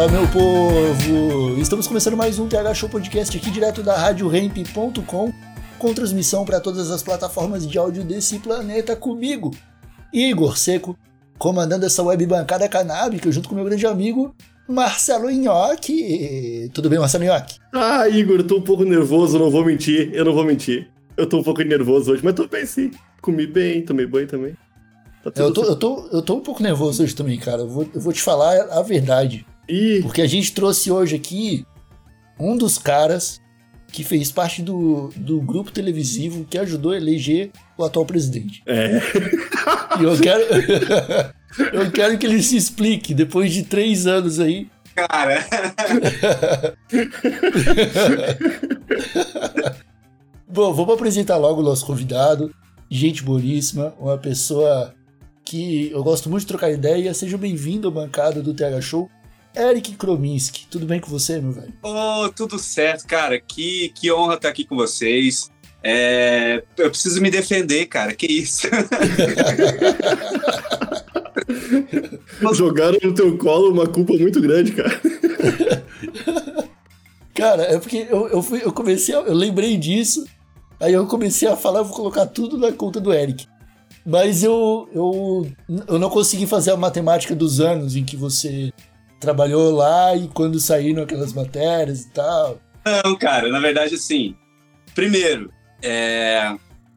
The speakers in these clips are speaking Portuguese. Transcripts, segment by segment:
Fala, meu povo! Estamos começando mais um TH Show Podcast aqui direto da RadioRamp.com com transmissão para todas as plataformas de áudio desse planeta comigo, Igor Seco, comandando essa web bancada canábica junto com meu grande amigo Marcelo Nhoque. Tudo bem, Marcelo Nhoque? Ah, Igor, eu tô um pouco nervoso, não vou mentir, eu não vou mentir. Eu tô um pouco nervoso hoje, mas tô bem sim. Comi bem, tomei banho também. Tá Eu tô, certo. eu, tô, eu tô um pouco nervoso hoje também, cara. Eu vou, eu vou te falar a verdade. Ih, Porque a gente trouxe hoje aqui um dos caras que fez parte do, do grupo televisivo que ajudou a eleger o atual presidente. é. E eu quero. eu quero que ele se explique depois de três anos aí. Cara, Bom, vamos apresentar logo o nosso convidado. Gente boníssima, uma pessoa que eu gosto muito de trocar ideia. Seja bem-vindo à bancada do TH Show. Eric Krominski, tudo bem com você, meu velho? ô, tudo certo, cara. Que, que honra estar aqui com vocês. É, eu preciso me defender, cara. Que isso? Jogaram no teu colo uma culpa muito grande, cara. Cara, é porque eu, eu, fui, eu comecei, a, eu lembrei disso, aí eu comecei a falar, eu vou colocar tudo na conta do Eric. Mas eu, eu, eu não consegui fazer a matemática dos anos em que você trabalhou lá e quando saíram aquelas matérias e tal. Não, cara. Na verdade, assim. Primeiro, é,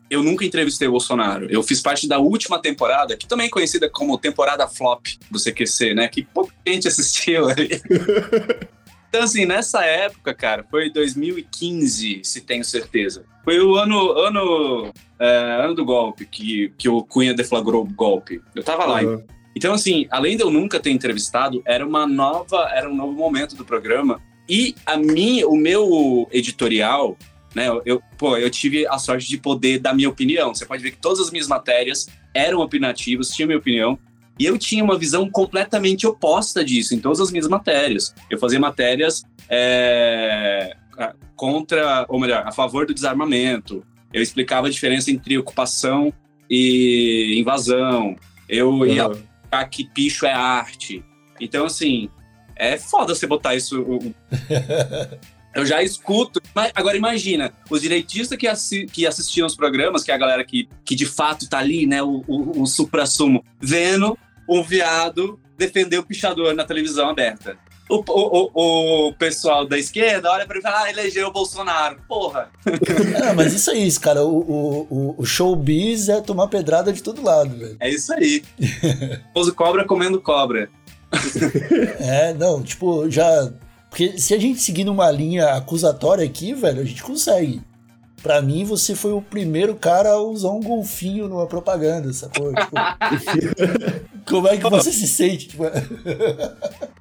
eu nunca entrevistei o Bolsonaro. Eu fiz parte da última temporada, que também é conhecida como temporada flop do CQC, né? Que pouca gente assistiu ali. Então, assim, nessa época, cara, foi 2015, se tenho certeza. Foi o ano, ano, é, ano do golpe, que, que o Cunha deflagrou o golpe. Eu tava lá. Aham. Então, assim, além de eu nunca ter entrevistado, era uma nova, era um novo momento do programa. E a minha, o meu editorial, né? eu- pô, eu tive a sorte de poder dar minha opinião. Você pode ver que todas as minhas matérias eram opinativas, tinha minha opinião. E eu tinha uma visão completamente oposta disso em todas as minhas matérias. Eu fazia matérias é, contra, ou melhor, a favor do desarmamento. Eu explicava a diferença entre ocupação e invasão. Eu ia Que picho é arte. Então, assim, é foda você botar isso. Eu já escuto. Mas agora imagina, os direitistas que, assi que assistiam os programas, que é a galera que, que de fato tá ali, né, o, o, o supra-sumo, vendo um viado defender o pichador na televisão aberta. O, o, o, o pessoal da esquerda olha pra ele e fala, ah, elegeu o Bolsonaro. Porra. Ah, mas isso é isso, cara. O, o, o- o showbiz é tomar pedrada de todo lado, velho. É isso aí. Pouso cobra comendo cobra. É, não, tipo, já. Porque se a gente seguir numa linha acusatória aqui, velho, a gente consegue. Pra mim, você foi o primeiro cara a usar um golfinho numa propaganda, sacou? Tipo, como é que você se sente? Tipo,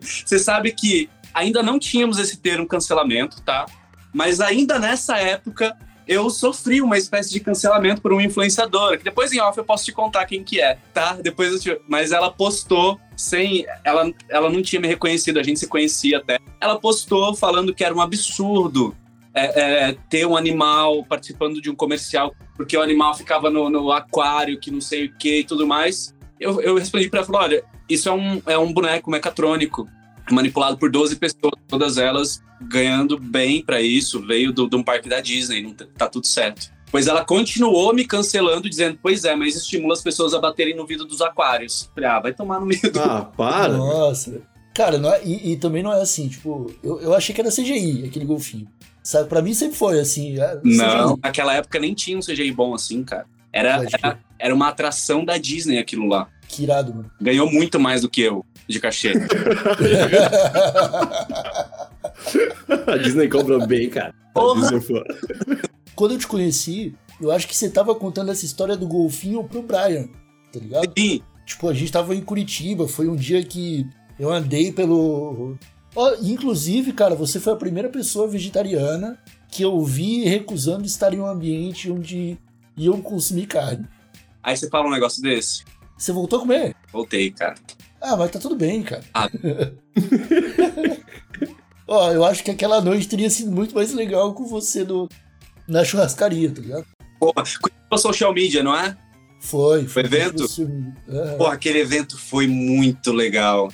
Você sabe que ainda não tínhamos esse termo cancelamento, tá? Mas ainda nessa época eu sofri uma espécie de cancelamento por uma influenciadora, que depois em off eu posso te contar quem que é, tá? Depois eu te... Mas ela postou sem... Ela, ela não tinha me reconhecido, a gente se conhecia até. Ela postou falando que era um absurdo é, é, ter um animal participando de um comercial, porque o animal ficava no, no aquário, que não sei o que e tudo mais. Eu, eu respondi pra ela, falei, olha, isso é um, é um boneco mecatrônico, manipulado por 12 pessoas, todas elas ganhando bem pra isso, veio do- de um parque da Disney, não tá, tá tudo certo. Pois ela continuou me cancelando, dizendo, pois é, mas estimula as pessoas a baterem no vidro dos aquários. Falei, ah, vai tomar no meio do... Ah, para. Nossa. Cara, não é- e, e também não é assim, tipo, eu, eu achei que era CGI, aquele golfinho. Sabe, pra mim sempre foi assim. é Não, CGI. naquela época nem tinha um CGI bom assim, cara. Era, era, era uma atração da Disney aquilo lá. Que irado, mano. Ganhou muito mais do que eu de cachê. A Disney cobra bem, cara. Porra. Foi. Quando eu te conheci, eu acho que você tava contando essa história do golfinho pro Brian. tá ligado? Sim, Tipo, a gente tava em Curitiba, foi um dia que eu andei pelo. Inclusive, cara, você foi a primeira pessoa vegetariana que eu vi recusando estar em um ambiente onde iam consumir carne. aí você fala um negócio desse. Você voltou a comer? Voltei, cara. Ah, mas tá tudo bem, cara. Ah. Ó, eu acho que aquela noite teria sido muito mais legal com você no, na churrascaria, tá ligado? Porra, Curitiba social media, não é? Foi. Foi evento? Aham. Porra, aquele evento foi muito legal.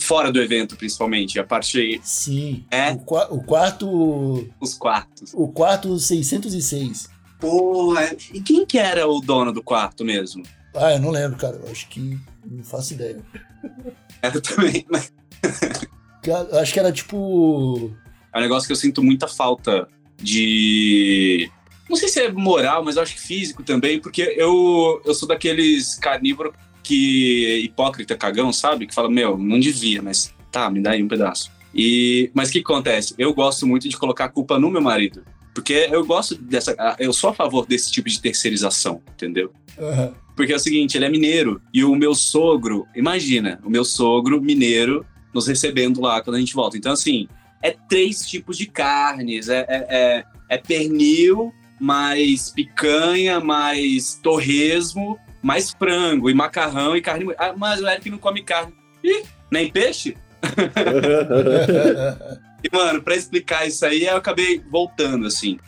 Fora do evento, principalmente. A parte. Sim. É? O, o quarto. Os quartos. O quarto 606. Porra, e quem que era o dono do quarto mesmo? Ah, eu não lembro, cara. Eu acho que. Não faço ideia. Eu também, mas acho que era tipo. é um negócio que eu sinto muita falta de. Não sei se é moral, mas eu acho que físico também, porque eu, eu sou daqueles carnívoros que. hipócrita, cagão, sabe? Que fala, meu, não devia, mas tá, me dá aí um pedaço. E, mas o que acontece? Eu gosto muito de colocar a culpa no meu marido. Porque eu gosto dessa. Eu sou a favor desse tipo de terceirização, entendeu? aham. Porque é o seguinte, ele é mineiro e o meu sogro, imagina, o meu sogro mineiro nos recebendo lá quando a gente volta. Então, assim, é três tipos de carnes: é, é, é, é pernil, mais picanha, mais torresmo, mais frango e macarrão e carne. Ah, mas o Eric não come carne. Ih, nem peixe? E, mano, pra explicar isso aí, eu acabei voltando, assim.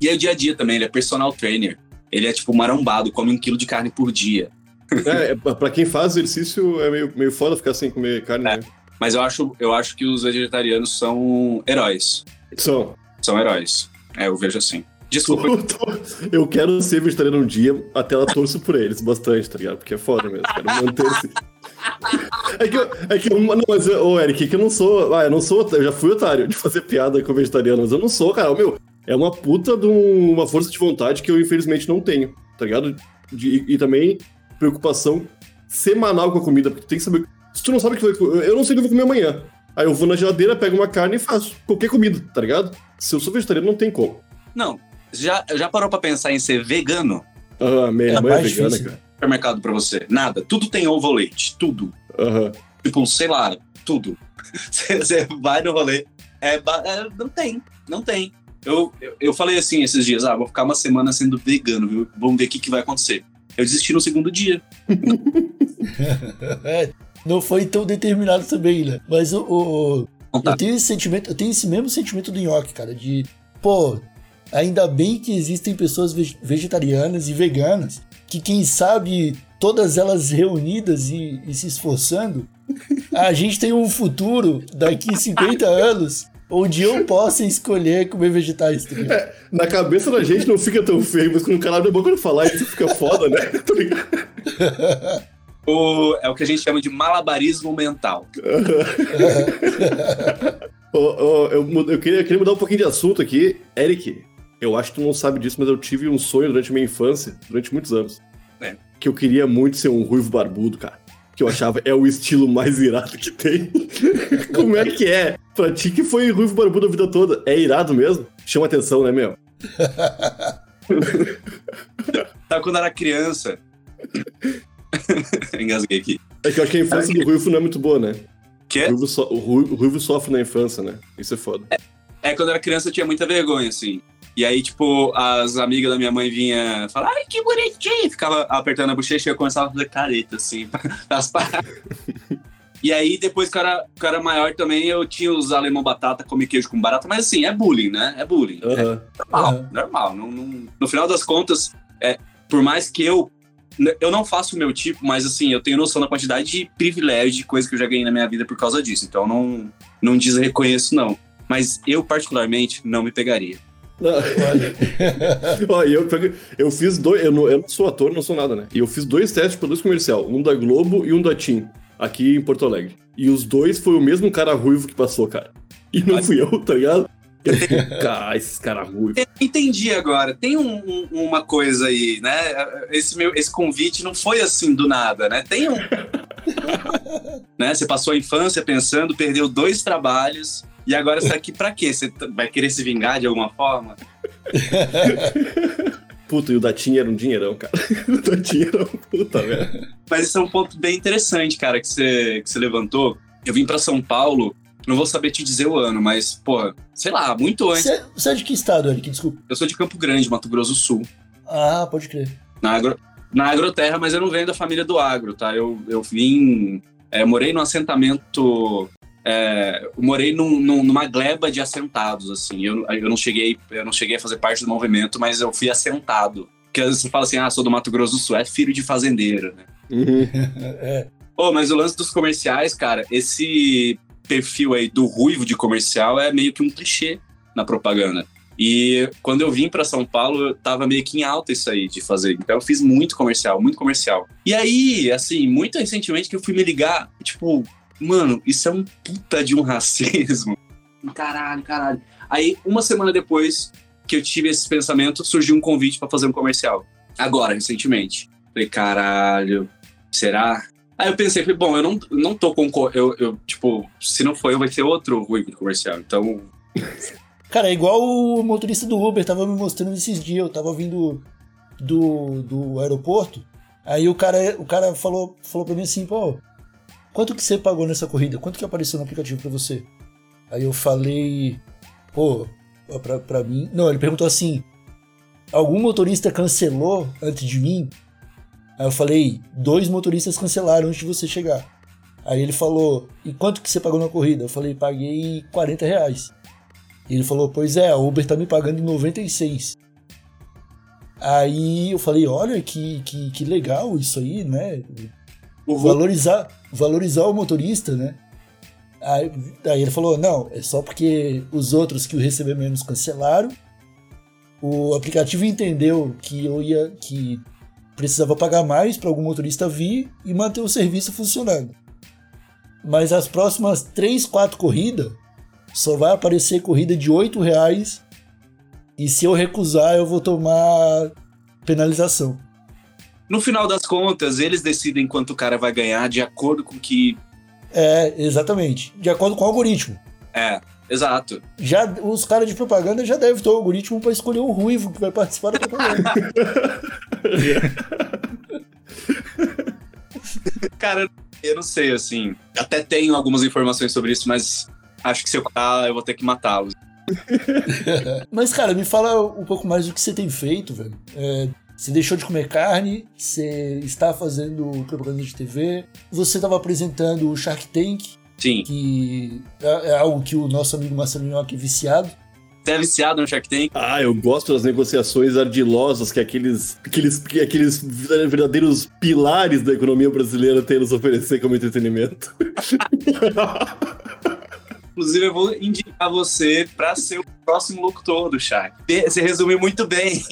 E aí, o dia a dia também, ele é personal trainer. Ele é, tipo, marombado, come um quilo de carne por dia. É, é, pra quem faz exercício é meio, meio foda ficar sem comer carne, É. né? Mas eu acho, eu acho que os vegetarianos são heróis. São. São heróis. É, eu vejo assim. Desculpa. Eu quero ser vegetariano um dia, até ela torço por eles bastante, tá ligado? Porque é foda mesmo. Quero manter-se. É que, eu, é que eu, não, mas, ô, Eric, é que eu não sou. Ah, eu não sou. Eu já fui otário de fazer piada com vegetariano, mas eu não sou, cara. Meu, é uma puta de um- uma força de vontade que eu infelizmente não tenho, tá ligado? De- e, e também preocupação semanal com a comida, porque tu tem que saber. Se tu não sabe o que vai. Eu não sei o que eu vou comer amanhã. Aí eu vou na geladeira, pego uma carne e faço qualquer comida, tá ligado? Se eu sou vegetariano, não tem como. Não, já, já parou pra pensar em ser vegano? Ah, minha É mãe é mais vegana, difícil. cara. Supermercado pra você. Nada. Tudo tem ovo ou leite. Tudo. Aham. Tipo, sei lá, tudo. Você você vai no rolê. É, é, não tem. Não tem. Eu, eu, eu falei assim esses dias, ah, vou ficar uma semana sendo vegano, viu? Vamos ver o que, que vai acontecer. Eu desisti no segundo dia. É, não foi tão determinado também, né? Mas o, o- tá. eu tenho esse sentimento, eu tenho esse mesmo sentimento do nhoque, cara, de pô, ainda bem que existem pessoas ve- vegetarianas e veganas que quem sabe todas elas reunidas e, e se esforçando, a gente tem um futuro daqui 50 anos onde eu possa escolher comer vegetais. Ligado? Na cabeça da gente não fica tão feio, mas quando o cara abre a boca pra falar, isso fica foda, né? Ligado? O, é o que a gente chama de malabarismo mental. Eu, eu queria, eu queria mudar um pouquinho de assunto aqui. Eric, eu acho que tu não sabe disso, mas eu tive um sonho durante a minha infância, durante muitos anos. É. Que eu queria muito ser um ruivo barbudo, cara. Que eu achava é o estilo mais irado que tem. Como é que é? Pra ti que foi ruivo barbudo a vida toda. É irado mesmo? Chama atenção, né, meu? Sabe quando eu era criança? Engasguei aqui. É que eu acho que a infância do ruivo não é muito boa, né? O Que? ruivo, so- o Ru- o ruivo sofre na infância, né? Isso é foda. É, quando eu era criança eu tinha muita vergonha, assim. E aí, tipo, as amigas da minha mãe vinham falar, ai, que bonitinho! Ficava apertando a bochecha e eu começava a fazer careta, assim, as paradas. E aí, depois que eu era, que eu era maior também, eu tinha os alemão batata, comer queijo com barata, mas assim, é bullying, né? É bullying. É Aham. normal, Aham. normal. Não, não- no final das contas, é, por mais que eu. Eu não faço o meu tipo, mas assim, eu tenho noção da quantidade de privilégio, de coisa que eu já ganhei na minha vida por causa disso. Então não, não desreconheço, não. Mas eu, particularmente, não me pegaria. Olha. Eu, eu fiz dois. Eu não, eu não sou ator, não sou nada, né? E eu fiz dois testes para dois comercial, um da Globo e um da TIM, aqui em Porto Alegre. E os dois foi o mesmo cara ruivo que passou, cara. E não fui eu, tá ligado? Cara, esses caras ruivos. Entendi agora. Tem um- um- uma coisa aí, né? Esse, meu, esse convite não foi assim do nada, né? Tem um. né? Você passou a infância pensando, perdeu dois trabalhos. E agora você tá aqui pra quê? Você vai querer se vingar de alguma forma? Puta, e o Datinha era um dinheirão, cara. o Datinha era um puta, velho. Mas esse é um ponto bem interessante, cara, que você, que você levantou. Eu vim pra São Paulo, não vou saber te dizer o ano, mas, porra, sei lá, muito antes. Você, você é de que estado, Eric? Desculpa. Eu sou de Campo Grande, Mato Grosso do Sul. Ah, pode crer. Na, agro, na agroterra, mas eu não venho da família do agro, tá? Eu, eu vim. É, morei num assentamento. É, eu morei num, num- numa gleba de assentados, assim. Eu, eu, não cheguei, eu não cheguei a fazer parte do movimento, mas eu fui assentado. Porque às vezes você fala assim, ah, sou do Mato Grosso do Sul, é filho de fazendeiro, né? Uhum. É. Pô, mas o lance dos comerciais, cara, esse perfil aí do ruivo de comercial é meio que um clichê na propaganda. E quando eu vim pra São Paulo, eu tava meio que em alta isso aí de fazer. Então eu fiz muito comercial, muito comercial. E aí, assim, muito recentemente que eu fui me ligar, tipo, mano, isso é um puta de um racismo. Caralho, caralho. Aí, uma semana depois que eu tive esse pensamento, surgiu um convite pra fazer um comercial. Agora, recentemente. Falei, caralho, será? Aí eu pensei, falei, bom, eu não, não tô com. Eu, eu, tipo, se não for eu, vai ser outro ruído comercial. Então, Cara, é igual o motorista do Uber tava me mostrando esses dias. Eu tava vindo do, do aeroporto. Aí o cara, o cara falou, falou pra mim assim, pô, quanto que você pagou nessa corrida? Quanto que apareceu no aplicativo pra você? Aí eu falei, pô, pra, pra mim. Não, ele perguntou assim: algum motorista cancelou antes de mim? Aí eu falei, dois motoristas cancelaram antes de você chegar. Aí ele falou, e quanto que você pagou na corrida? Eu falei, paguei 40 reais. E ele falou, pois é, a Uber tá me pagando 96. Aí eu falei, olha que, que, que legal isso aí, né? Valorizar, valorizar o motorista, né? Aí, aí ele falou, não, é só porque os outros que o receber menos cancelaram. O aplicativo entendeu que eu ia que precisava pagar mais para algum motorista vir e manter o serviço funcionando. Mas as próximas 3, 4 corridas só vai aparecer corrida de 8 reais e se eu recusar eu vou tomar penalização. No final das contas, eles decidem quanto o cara vai ganhar de acordo com que. É, exatamente. De acordo com o algoritmo. É, exato. Já os caras de propaganda já devem ter o algoritmo para escolher o ruivo que vai participar da propaganda. Cara, eu não sei, assim. Até tenho algumas informações sobre isso, mas acho que se eu contar, eu vou ter que matá-los. Mas, cara, me fala um pouco mais do que você tem feito, velho. É, você deixou de comer carne, você está fazendo propaganda de TV, você estava apresentando o Shark Tank, Sim. que é, é algo que o nosso amigo Marcelo Minhoca é viciado. Você é viciado no Shark Tank? Ah, eu gosto das negociações ardilosas que aqueles, aqueles, que aqueles verdadeiros pilares da economia brasileira têm a nos oferecer como entretenimento. Inclusive, eu vou indicar você pra ser o próximo locutor do Shark. Você resumiu muito bem.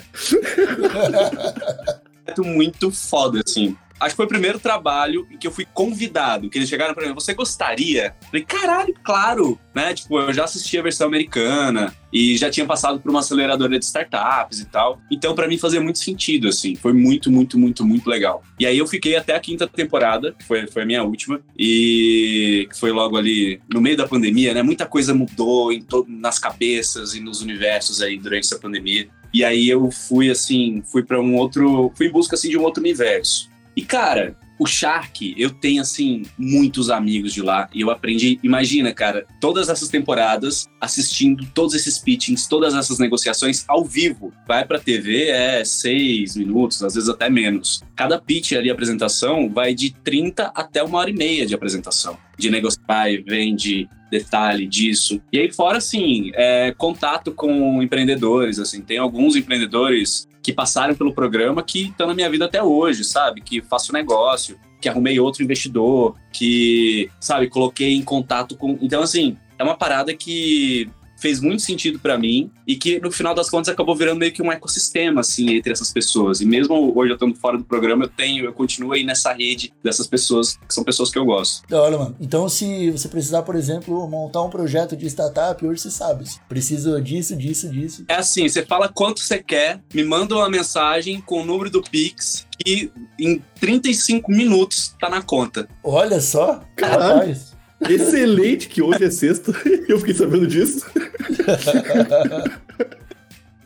muito foda, assim. Acho que foi o primeiro trabalho em que eu fui convidado, que eles chegaram pra mim, você gostaria? Eu falei, caralho, claro! Né? Tipo, eu já assisti a versão americana e já tinha passado por uma aceleradora de startups e tal. Então, pra mim, fazia muito sentido, assim. Foi muito, muito, muito, muito legal. E aí eu fiquei até a quinta temporada, que foi, foi a minha última, e foi logo ali no meio da pandemia, né? Muita coisa mudou em nas cabeças e nos universos aí durante essa pandemia. E aí eu fui assim, fui pra um outro, fui em busca assim de um outro universo. E cara, o Shark, eu tenho assim muitos amigos de lá e eu aprendi, imagina, cara, todas essas temporadas assistindo todos esses pitchings, todas essas negociações ao vivo. Vai pra TV é seis minutos, às vezes até menos. Cada pitch ali, apresentação, vai de 30 até uma hora e meia de apresentação. De negociar e vende detalhe disso. E aí fora, assim, é, contato com empreendedores, assim, tem alguns empreendedores que passaram pelo programa que estão na minha vida até hoje, sabe? Que faço negócio, que arrumei outro investidor, que, sabe, coloquei em contato com. Então, assim, é uma parada que fez muito sentido pra mim e que no final das contas acabou virando meio que um ecossistema assim entre essas pessoas. E mesmo hoje eu estando fora do programa, eu tenho, eu continuo aí nessa rede dessas pessoas que são pessoas que eu gosto. Da hora, mano. Então, se você precisar, por exemplo, montar um projeto de startup, hoje você sabe. Precisa disso, disso, disso. É assim, você fala quanto você quer, me manda uma mensagem com o número do Pix e em 35 minutos tá na conta. Olha só. Caralho. Rapaz. Excelente que hoje é sexta. Eu fiquei sabendo disso.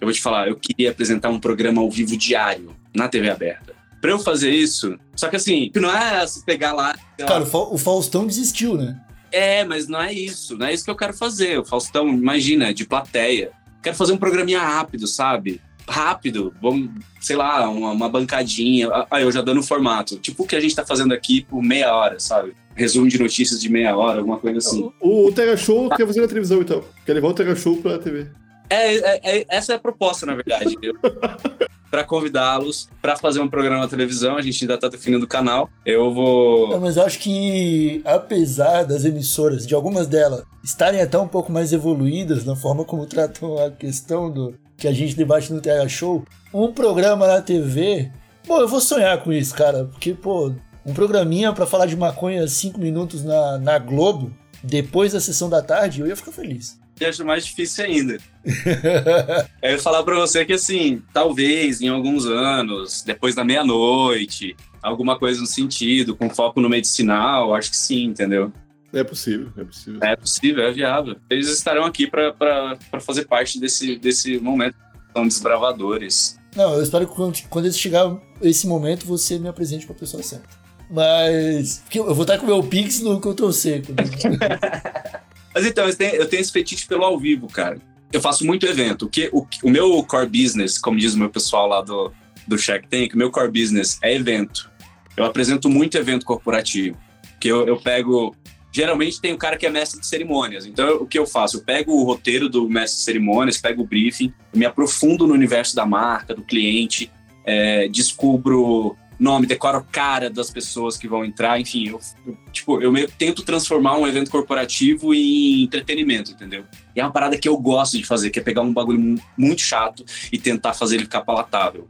eu vou te falar, eu queria apresentar um programa ao vivo diário na TV aberta. Pra eu fazer isso, só que assim, não é se pegar lá. Cara, o Fa- o Faustão desistiu, né? é, mas não é isso, não é isso que eu quero fazer. O Faustão, imagina, de plateia. Quero fazer um programinha rápido, sabe? Rápido, vamos, sei lá, uma, uma bancadinha. Aí eu já dando o formato. Tipo o que a gente tá fazendo aqui por meia hora, sabe? Resumo de notícias de meia hora, alguma coisa assim. O, o Tega Show quer fazer na televisão, então. Quer levar o Tega Show pra TV. É, é- é- essa é a proposta, na verdade. para convidá-los para fazer um programa na televisão. A gente ainda tá definindo o canal. Eu Não, vou. mas eu acho que, apesar das emissoras, de algumas delas, estarem até um pouco mais evoluídas na forma como tratam a questão do que a gente debate no TH Show, um programa na TV. Bom, eu vou sonhar com isso, cara, porque, pô, um programinha pra falar de maconha 5 minutos na, na Globo, depois da sessão da tarde, eu ia ficar feliz. Eu acho mais difícil ainda. Eu ia falar para você que, assim, talvez em alguns anos, depois da meia-noite, alguma coisa no sentido, com foco no medicinal, acho que sim, entendeu? É possível, é possível. É possível, é viável. Eles estarão aqui para fazer parte desse, desse momento. São desbravadores. Não, eu espero que quando, quando chegar esse momento, você me apresente pra pessoa certa. Mas. Eu vou estar com o meu Pix no Ctrl C. Mas então, eu tenho, eu tenho esse fetiche pelo ao vivo, cara. Eu faço muito evento. O, que, o, o meu core business, como diz o meu pessoal lá do, do Shark Tank, o meu core business é evento. Eu apresento muito evento corporativo. Que eu, eu pego. Geralmente tem o cara que é mestre de cerimônias. Então, eu- o que eu faço? Eu pego o roteiro do mestre de cerimônias, pego o briefing, me aprofundo no universo da marca, do cliente, é, descubro nome, decoro a cara das pessoas que vão entrar, enfim, eu, eu, tipo, eu meio tento transformar um evento corporativo em entretenimento, entendeu? E é uma parada que eu gosto de fazer, que é pegar um bagulho mu- muito chato e tentar fazer ele ficar palatável.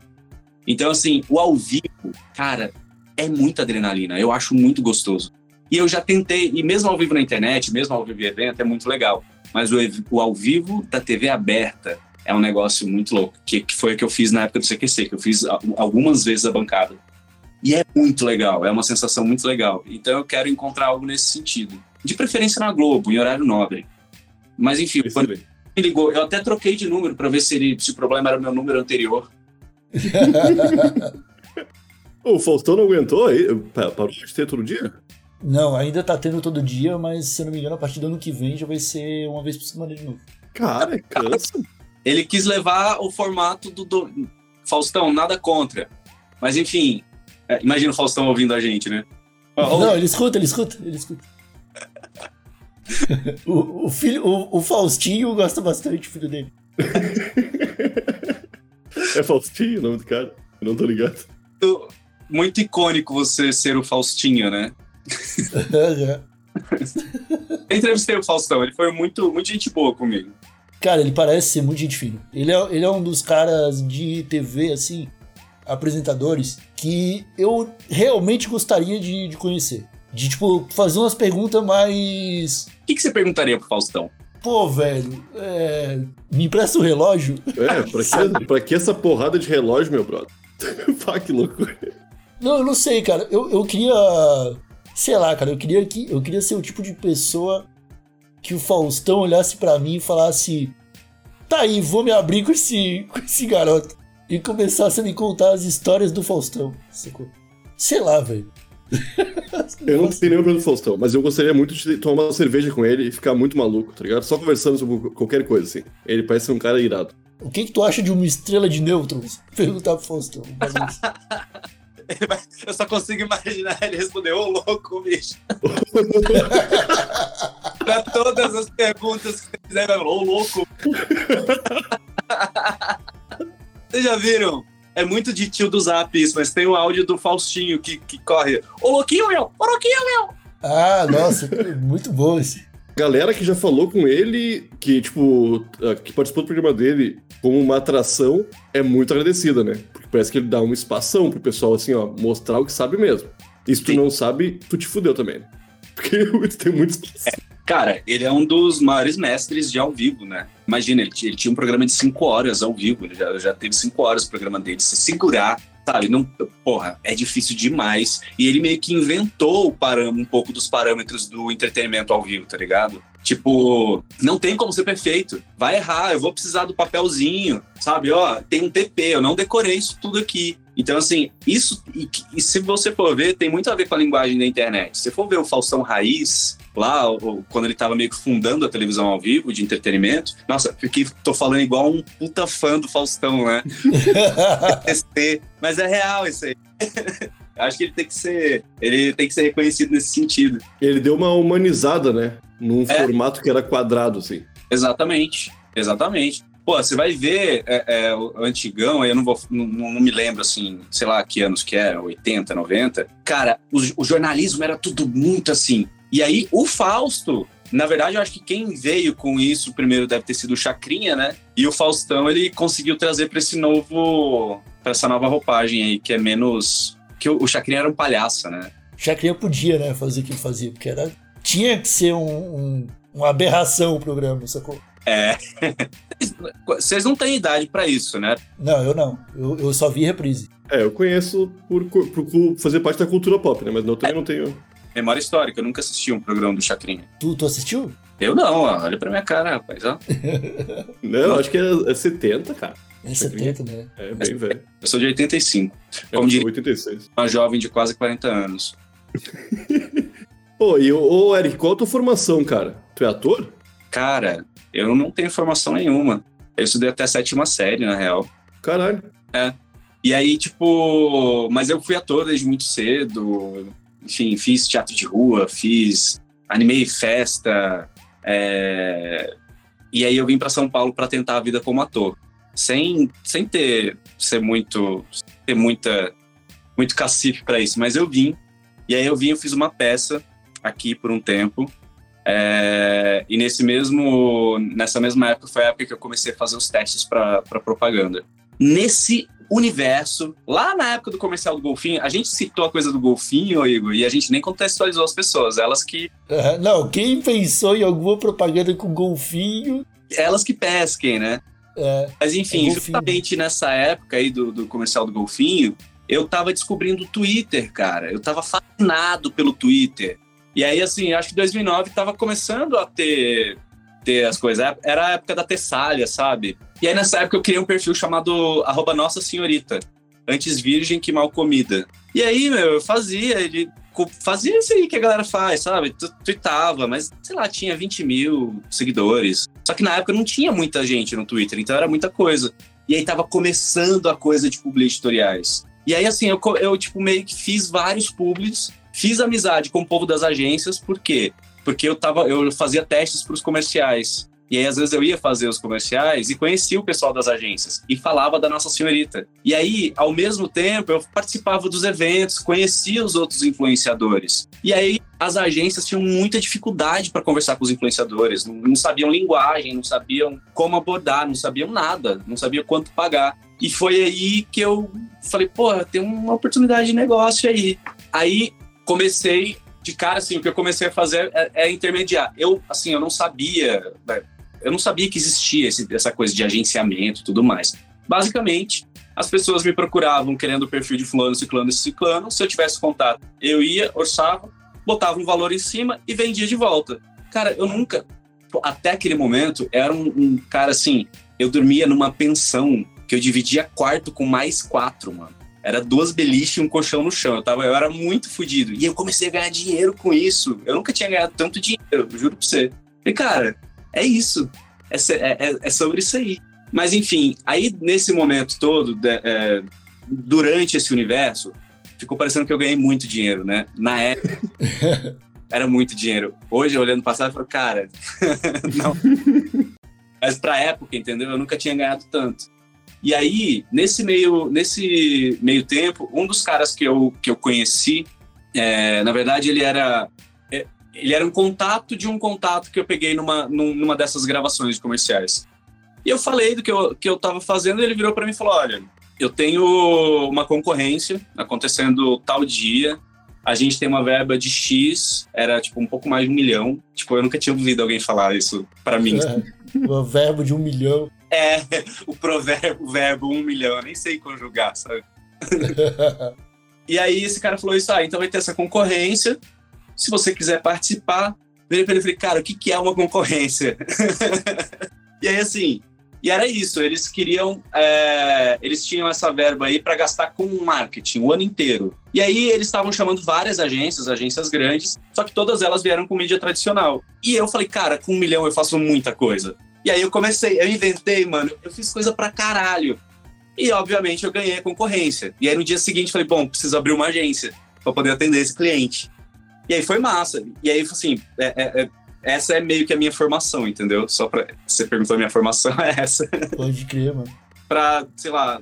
Então, assim, o ao vivo, cara, é muita adrenalina, eu acho muito gostoso. E eu já tentei, e mesmo ao vivo na internet, mesmo ao vivo em evento, é muito legal. Mas o, o ao vivo da TV aberta é um negócio muito louco, que, que foi o que eu fiz na época do CQC, que eu fiz algumas vezes a bancada. E é muito legal, é uma sensação muito legal. Então eu quero encontrar algo nesse sentido. De preferência na Globo, em horário nobre. Mas enfim, quando me ligou, eu até troquei de número para ver se, ele, se o problema era o meu número anterior. O Faustão não aguentou aí? Pa- Parou de ter todo dia? Não, ainda tá tendo todo dia, mas se eu não me engano, a partir do ano que vem já vai ser uma vez por semana de novo. Cara, cansa. Ele quis levar o formato do, do- Faustão, nada contra. Mas enfim, é, imagina o Faustão ouvindo a gente, né? Não, ele escuta, ele escuta, ele escuta. o, o filho, o, o Faustinho gosta bastante, o filho dele. É Faustinho o nome do cara? Eu não tô ligado. muito, muito icônico você ser o Faustinho, né? Eu entrevistei o Faustão, ele foi muito, muito gente boa comigo. Cara, ele parece ser muito gente fina. Ele é, ele é um dos caras de TV, assim, apresentadores, que eu realmente gostaria de, de conhecer. De, tipo, fazer umas perguntas mais. O que, que você perguntaria pro Faustão? Pô, velho, é, me empresta o relógio? É, pra que, pra que essa porrada de relógio, meu brother? Pá, que loucura. Não, eu não sei, cara. Eu, eu queria. Sei lá, cara. Eu queria, que, eu queria ser o tipo de pessoa que o Faustão olhasse pra mim e falasse: Tá aí, vou me abrir com esse, com esse garoto. E começasse a me contar as histórias do Faustão. Sei lá, velho. Eu não tenho nenhum problema do Faustão, mas eu gostaria muito de tomar uma cerveja com ele e ficar muito maluco, tá ligado? Só conversando sobre qualquer coisa, assim. Ele parece ser um cara irado. O que, que tu acha de uma estrela de nêutrons? Perguntar pro Faustão. Eu só consigo imaginar ele responder, ô louco, bicho. pra todas as perguntas que você fizer, ô louco. Vocês já viram? É muito de tio do Zap isso, mas tem o áudio do Faustinho que, que corre. Ô louquinho, meu! Ô louquinho, meu! Ah, nossa, muito bom esse. Galera que já falou com ele, que, tipo, ah, que participou do programa dele como uma atração, é muito agradecida, né? Porque parece que ele dá uma espação pro pessoal, assim, ó, mostrar o que sabe mesmo. E se tu Sim. não sabe, tu te fudeu também. né? Porque tem muito espaço. Cara, ele é um dos maiores mestres de ao vivo, né? Imagina, ele, ele tinha um programa de cinco horas ao vivo, ele já, já teve cinco horas o programa dele. Se segurar, sabe? Não, porra, é difícil demais. E ele meio que inventou um pouco dos parâmetros do entretenimento ao vivo, tá ligado? Tipo, não tem como ser perfeito. Vai errar, eu vou precisar do papelzinho, sabe? Ó, tem um TP, eu não decorei isso tudo aqui. Então, assim, isso. E, e se você for ver, tem muito a ver com a linguagem da internet. Se for ver o Faustão Raiz, lá, ou, quando ele tava meio que fundando a televisão ao vivo de entretenimento, nossa, fiquei, tô falando igual um puta fã do Faustão, né? Mas é real isso aí. Acho que ele tem que ser. Ele tem que ser reconhecido nesse sentido. Ele deu uma humanizada, né? Num É. formato que era quadrado, assim. Exatamente. Exatamente. Pô, você vai ver é, é, o antigão, aí eu não, vou, não, não me lembro, assim, sei lá que anos que era, 80, 90. Cara, o, o jornalismo era tudo muito assim. E aí, o Fausto, na verdade, eu acho que quem veio com isso primeiro deve ter sido o Chacrinha, né? E o Faustão, ele conseguiu trazer para esse novo. para essa nova roupagem aí, que é menos. Que o, o Chacrinha era um palhaço, né? Chacrinha podia, né, fazer o que ele fazia, porque era. Tinha que ser um, um- uma aberração o programa, sacou? É. Vocês não têm idade para isso, né? Não, eu não. Eu, eu só vi reprise. É, eu conheço por, por cu- fazer parte da cultura pop, né? Mas eu também não tenho. Memória histórica, eu nunca assisti um programa do Chacrinha. Tu, tu assistiu? Eu não, ó, olha pra minha cara, rapaz. Ó. Não, acho que é, é 70, cara. É Chacrinha. 70, né? É bem velho. Eu sou de 85, É Como diria- 86. uma jovem de quase 40 anos. Pô, e ô, Eric, qual a tua formação, cara? Tu é ator? Cara, eu não tenho formação nenhuma. Eu estudei até a sétima série, na real. Caralho. E aí, tipo. Mas eu fui ator desde muito cedo. Enfim, fiz teatro de rua, fiz. Animei festa. é, E aí eu vim pra São Paulo pra tentar a vida como ator. Sem, sem ter. ser muito. ter muita. muito cacife pra isso. Mas eu vim. E aí eu vim, eu fiz uma peça aqui por um tempo. É, e nesse mesmo, nessa mesma época foi a época que eu comecei a fazer os testes para propaganda. Nesse universo, lá na época do comercial do Golfinho, a gente citou a coisa do Golfinho, Igor, e a gente nem contextualizou as pessoas, elas que Aham. Não, quem pensou em alguma propaganda com golfinho. elas que pesquem, né? É, Mas enfim, É justamente nessa época aí do, do comercial do Golfinho, eu tava descobrindo o Twitter, cara. Eu tava fascinado pelo Twitter. E aí, assim, acho que 2009 tava começando a ter, ter as coisas. Era a época da Tessália, sabe? E aí, nessa época, eu criei um perfil chamado arroba Nossa Senhorita. Antes virgem que mal comida. E aí, meu, eu fazia, ele fazia isso aí que a galera faz, sabe? Tweetava, mas, sei lá, tinha 20 mil seguidores. Só que na época não tinha muita gente no Twitter, então era muita coisa. E aí tava começando a coisa de publi editoriais. E aí, assim, eu, eu tipo, meio que fiz vários publis, fiz amizade com o povo das agências, por quê? Porque eu, tava, eu fazia testes para os comerciais. E aí, às vezes, eu ia fazer os comerciais e conhecia o pessoal das agências e falava da Nossa Senhorita. E aí, ao mesmo tempo, eu participava dos eventos, conhecia os outros influenciadores. E aí, as agências tinham muita dificuldade para conversar com os influenciadores, não, não sabiam linguagem, não sabiam como abordar, não sabiam nada, não sabiam quanto pagar. E foi aí que eu falei, pô, tem uma oportunidade de negócio aí. Aí comecei de cara, assim, o que eu comecei a fazer é, é intermediar. Eu, assim, eu não sabia, né, eu não sabia que existia esse- essa coisa de agenciamento e tudo mais. Basicamente, as pessoas me procuravam querendo o perfil de fulano, ciclano e ciclano. Se eu tivesse contato, eu ia, orçava, botava um valor em cima e vendia de volta. Cara, eu nunca, até aquele momento, era um, um cara assim, eu dormia numa pensão que eu dividia quarto com mais quatro, mano. Era duas beliches e um colchão no chão. Eu, tava, eu era muito fodido. E eu comecei a ganhar dinheiro com isso. Eu nunca tinha ganhado tanto dinheiro, juro pra você. E, cara, é isso. É, é- é- é sobre isso aí. Mas, enfim, aí nesse momento todo, de- é, durante esse universo, ficou parecendo que eu ganhei muito dinheiro, né? Na época, era muito dinheiro. Hoje, olhando passado, eu falo, cara, não. Mas pra época, entendeu? Eu nunca tinha ganhado tanto. E aí, nesse meio, nesse meio tempo, um dos caras que eu, que eu conheci, é, na verdade, ele era ele era um contato de um contato que eu peguei numa, num- numa dessas gravações de comerciais. E eu falei do que eu, que eu tava fazendo e ele virou para mim e falou: Olha, eu tenho uma concorrência acontecendo tal dia. A gente tem uma verba de X, era tipo um pouco mais de um milhão. Tipo, eu nunca tinha ouvido alguém falar isso para mim. o verbo de um milhão. É, o provérbio, o verbo um milhão, eu nem sei conjugar, sabe? E aí esse cara falou isso, ah, então vai ter essa concorrência. Se você quiser participar, virei pra ele e falei, cara, o que, que é uma concorrência? e aí, assim, e era isso, eles queriam, é, eles tinham essa verba aí para gastar com marketing o ano inteiro. E aí eles estavam chamando várias agências, agências grandes, só que todas elas vieram com mídia tradicional. E eu falei, cara, com um milhão eu faço muita coisa. E aí eu comecei, eu inventei, mano, eu fiz coisa pra caralho. E obviamente eu ganhei a concorrência. E aí no dia seguinte falei, bom, preciso abrir uma agência para poder atender esse cliente. E aí foi massa. E aí, assim, é, é, é, essa é meio que a minha formação, entendeu? Só pra. Você perguntou a minha formação, é essa. Pode crer, mano. pra, sei lá,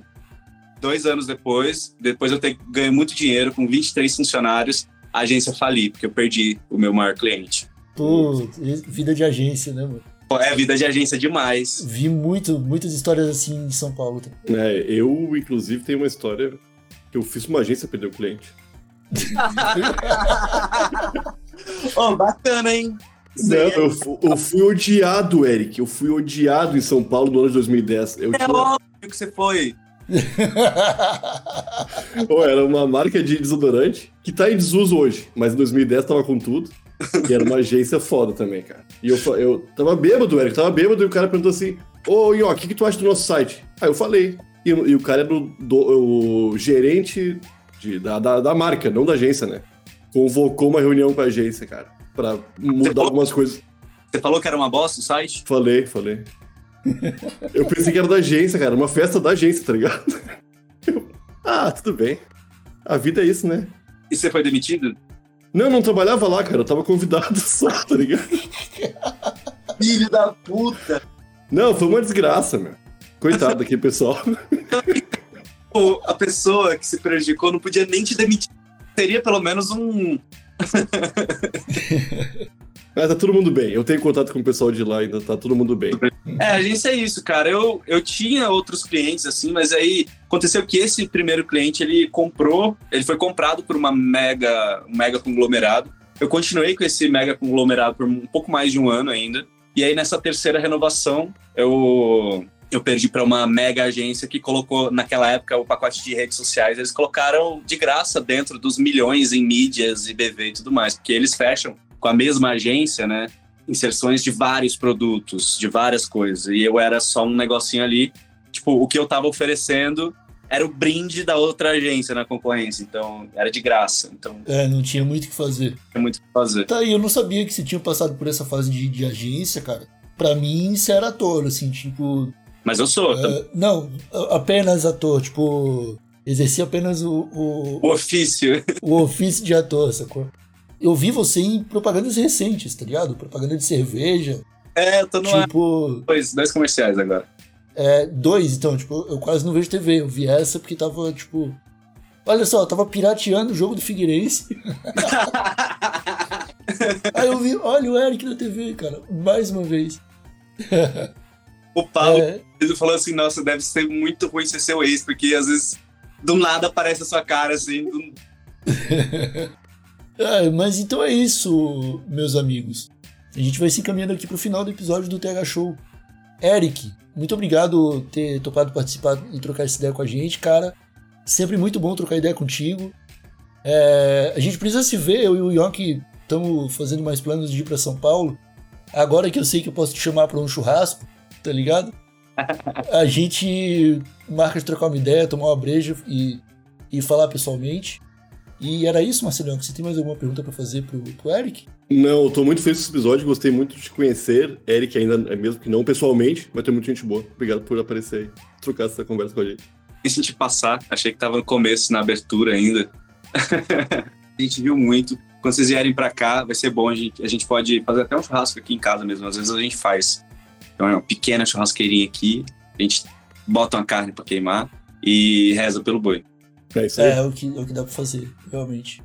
dois anos depois, depois eu ter ganho muito dinheiro com 23 funcionários, a agência falir, porque eu perdi o meu maior cliente. Pô, vida de agência, né, mano? É vida de agência demais. Vi muito, muitas histórias assim em São Paulo. também. É, eu, inclusive, tenho uma história que eu fiz uma agência perder o cliente. Ô, bacana, hein? Não, eu, eu fui odiado, Eric. Eu fui odiado em São Paulo no ano de 2010. Eu É tinha- óbvio que você foi. Pô, era uma marca de desodorante que tá em desuso hoje, mas em 2010 tava com tudo. E era uma agência foda também, cara. E eu, eu tava bêbado, Eric, tava bêbado e o cara perguntou assim: Ô, Ió, o que, que tu acha do nosso site? Aí eu falei. E, e o cara era o, do- o gerente de- da, da, da marca, não da agência, né? Convocou uma reunião com a agência, cara, pra mudar algumas coisas. Você falou que era uma bosta o site? Falei, falei. Eu pensei que era da agência, cara, uma festa da agência, tá ligado? Eu, ah, tudo bem. A vida é isso, né? E você foi demitido? Não, eu não trabalhava lá, cara. Eu tava convidado só, tá ligado? Filho da puta! Não, foi uma desgraça, meu. Coitado daquele pessoal. A pessoa que se prejudicou não podia nem te demitir. Seria pelo menos um. Mas tá todo mundo bem. Eu tenho contato com o pessoal de lá ainda, tá todo mundo bem. É, a agência é isso, cara. Eu, eu tinha outros clientes, assim, mas aí aconteceu que esse primeiro cliente ele comprou, ele foi comprado por uma mega, um mega conglomerado. Eu continuei com esse mega conglomerado por um pouco mais de um ano ainda. E aí nessa terceira renovação, eu eu perdi para uma mega agência que colocou naquela época o pacote de redes sociais. Eles colocaram de graça dentro dos milhões em mídias e BV e tudo mais, porque eles fecham com a mesma agência, né? Inserções de vários produtos, de várias coisas. E eu era só um negocinho ali. Tipo, o que eu tava oferecendo era o brinde da outra agência na concorrência. Então, era de graça. Então, É, não tinha muito o que fazer. é muito o que fazer. Tá aí, eu não sabia que você tinha passado por essa fase de, de agência, cara. Pra mim, você era ator, assim, tipo. Mas eu sou. é, não, apenas ator, tipo. Exercia apenas o, o, O ofício. o ofício de ator, sacou? Eu vi você em propagandas recentes, tá ligado? Propaganda de cerveja. É, eu tô no ar. Tipo, Dois, dois comerciais agora. é, dois, então, tipo, eu quase não vejo TV. Eu vi essa porque tava, tipo. Olha só, eu tava pirateando o jogo do Figueirense. Aí eu vi, olha o Eric na TV, cara, mais uma vez. O Paulo É, ele falou assim: Nossa, deve ser muito ruim ser seu ex, porque às vezes do nada aparece a sua cara assim. do- É, mas então é isso, meus amigos. A gente vai se encaminhando aqui pro final do episódio do TH Show. Eric, muito obrigado por ter topado participar e trocar essa ideia com a gente, cara. Sempre muito bom trocar ideia contigo. É, a gente precisa se ver, eu e o Yonk estamos fazendo mais planos de ir pra São Paulo. Agora que eu sei que eu posso te chamar pra um churrasco, tá ligado? A gente marca de trocar uma ideia, tomar uma breja e, e falar pessoalmente. E era isso, Marcelão. Você tem mais alguma pergunta pra fazer pro, pro Eric? Não, eu tô muito feliz com esse episódio, gostei muito de te conhecer. Eric ainda, é mesmo que não pessoalmente, mas tem muita gente boa. Obrigado por aparecer aí, trocar essa conversa com a gente. Nem senti passar, achei que tava no começo, na abertura ainda. a gente viu muito. Quando vocês vierem pra cá, vai ser bom. A gente, a gente pode fazer até um churrasco aqui em casa mesmo. Às vezes a gente faz. Então é uma pequena churrasqueirinha aqui. A gente bota uma carne pra queimar e reza pelo boi. É isso aí. É, é o que, é o que dá pra fazer, realmente.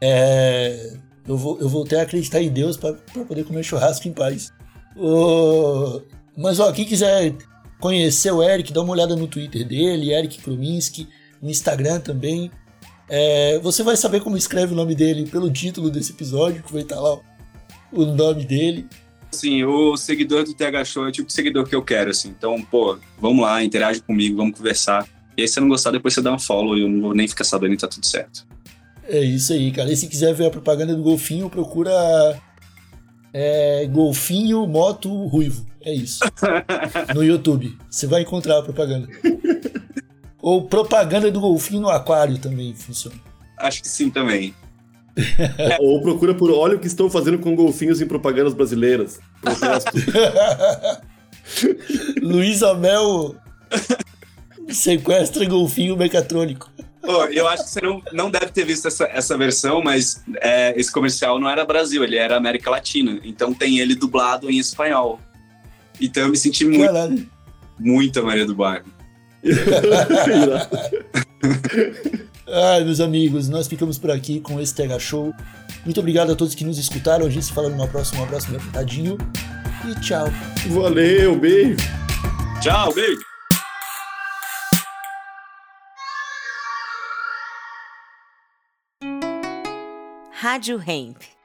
É, eu, vou, eu voltei a acreditar em Deus pra, pra poder comer churrasco em paz. Ô, mas, ó, quem quiser conhecer o Eric, dá uma olhada no Twitter dele, Eric Kruminski, no Instagram também. É, você vai saber como escreve o nome dele pelo título desse episódio, que vai estar lá o nome dele. Assim, o seguidor do TH Show é o tipo de seguidor que eu quero, assim. Então, pô, vamos lá, interage comigo, vamos conversar. E aí, se você não gostar, depois você dá um follow e eu não vou nem ficar sabendo e tá tudo certo. É isso aí, cara. E se quiser ver a propaganda do Golfinho, procura é golfinho, moto, ruivo. É isso. No YouTube. Você vai encontrar a propaganda. Ou propaganda do golfinho no aquário também funciona. Acho que sim também. Ou procura por olha o que estão fazendo com golfinhos em propagandas brasileiras. Protesto. Luiz Amel sequestra golfinho mecatrônico. Pô, eu acho que você não, não deve ter visto essa, essa versão, mas é, esse comercial não era Brasil, ele era América Latina. Então tem ele dublado em espanhol. Então eu me senti muito, Caralho. muito a Maria do Bairro. Ai, meus amigos, nós ficamos por aqui com esse TH Show. Muito obrigado a todos que nos escutaram. A gente se fala numa próxima. Um abraço, meu apertadinho. E tchau. Valeu, beijo. Tchau, beijo! Rádio Hemp.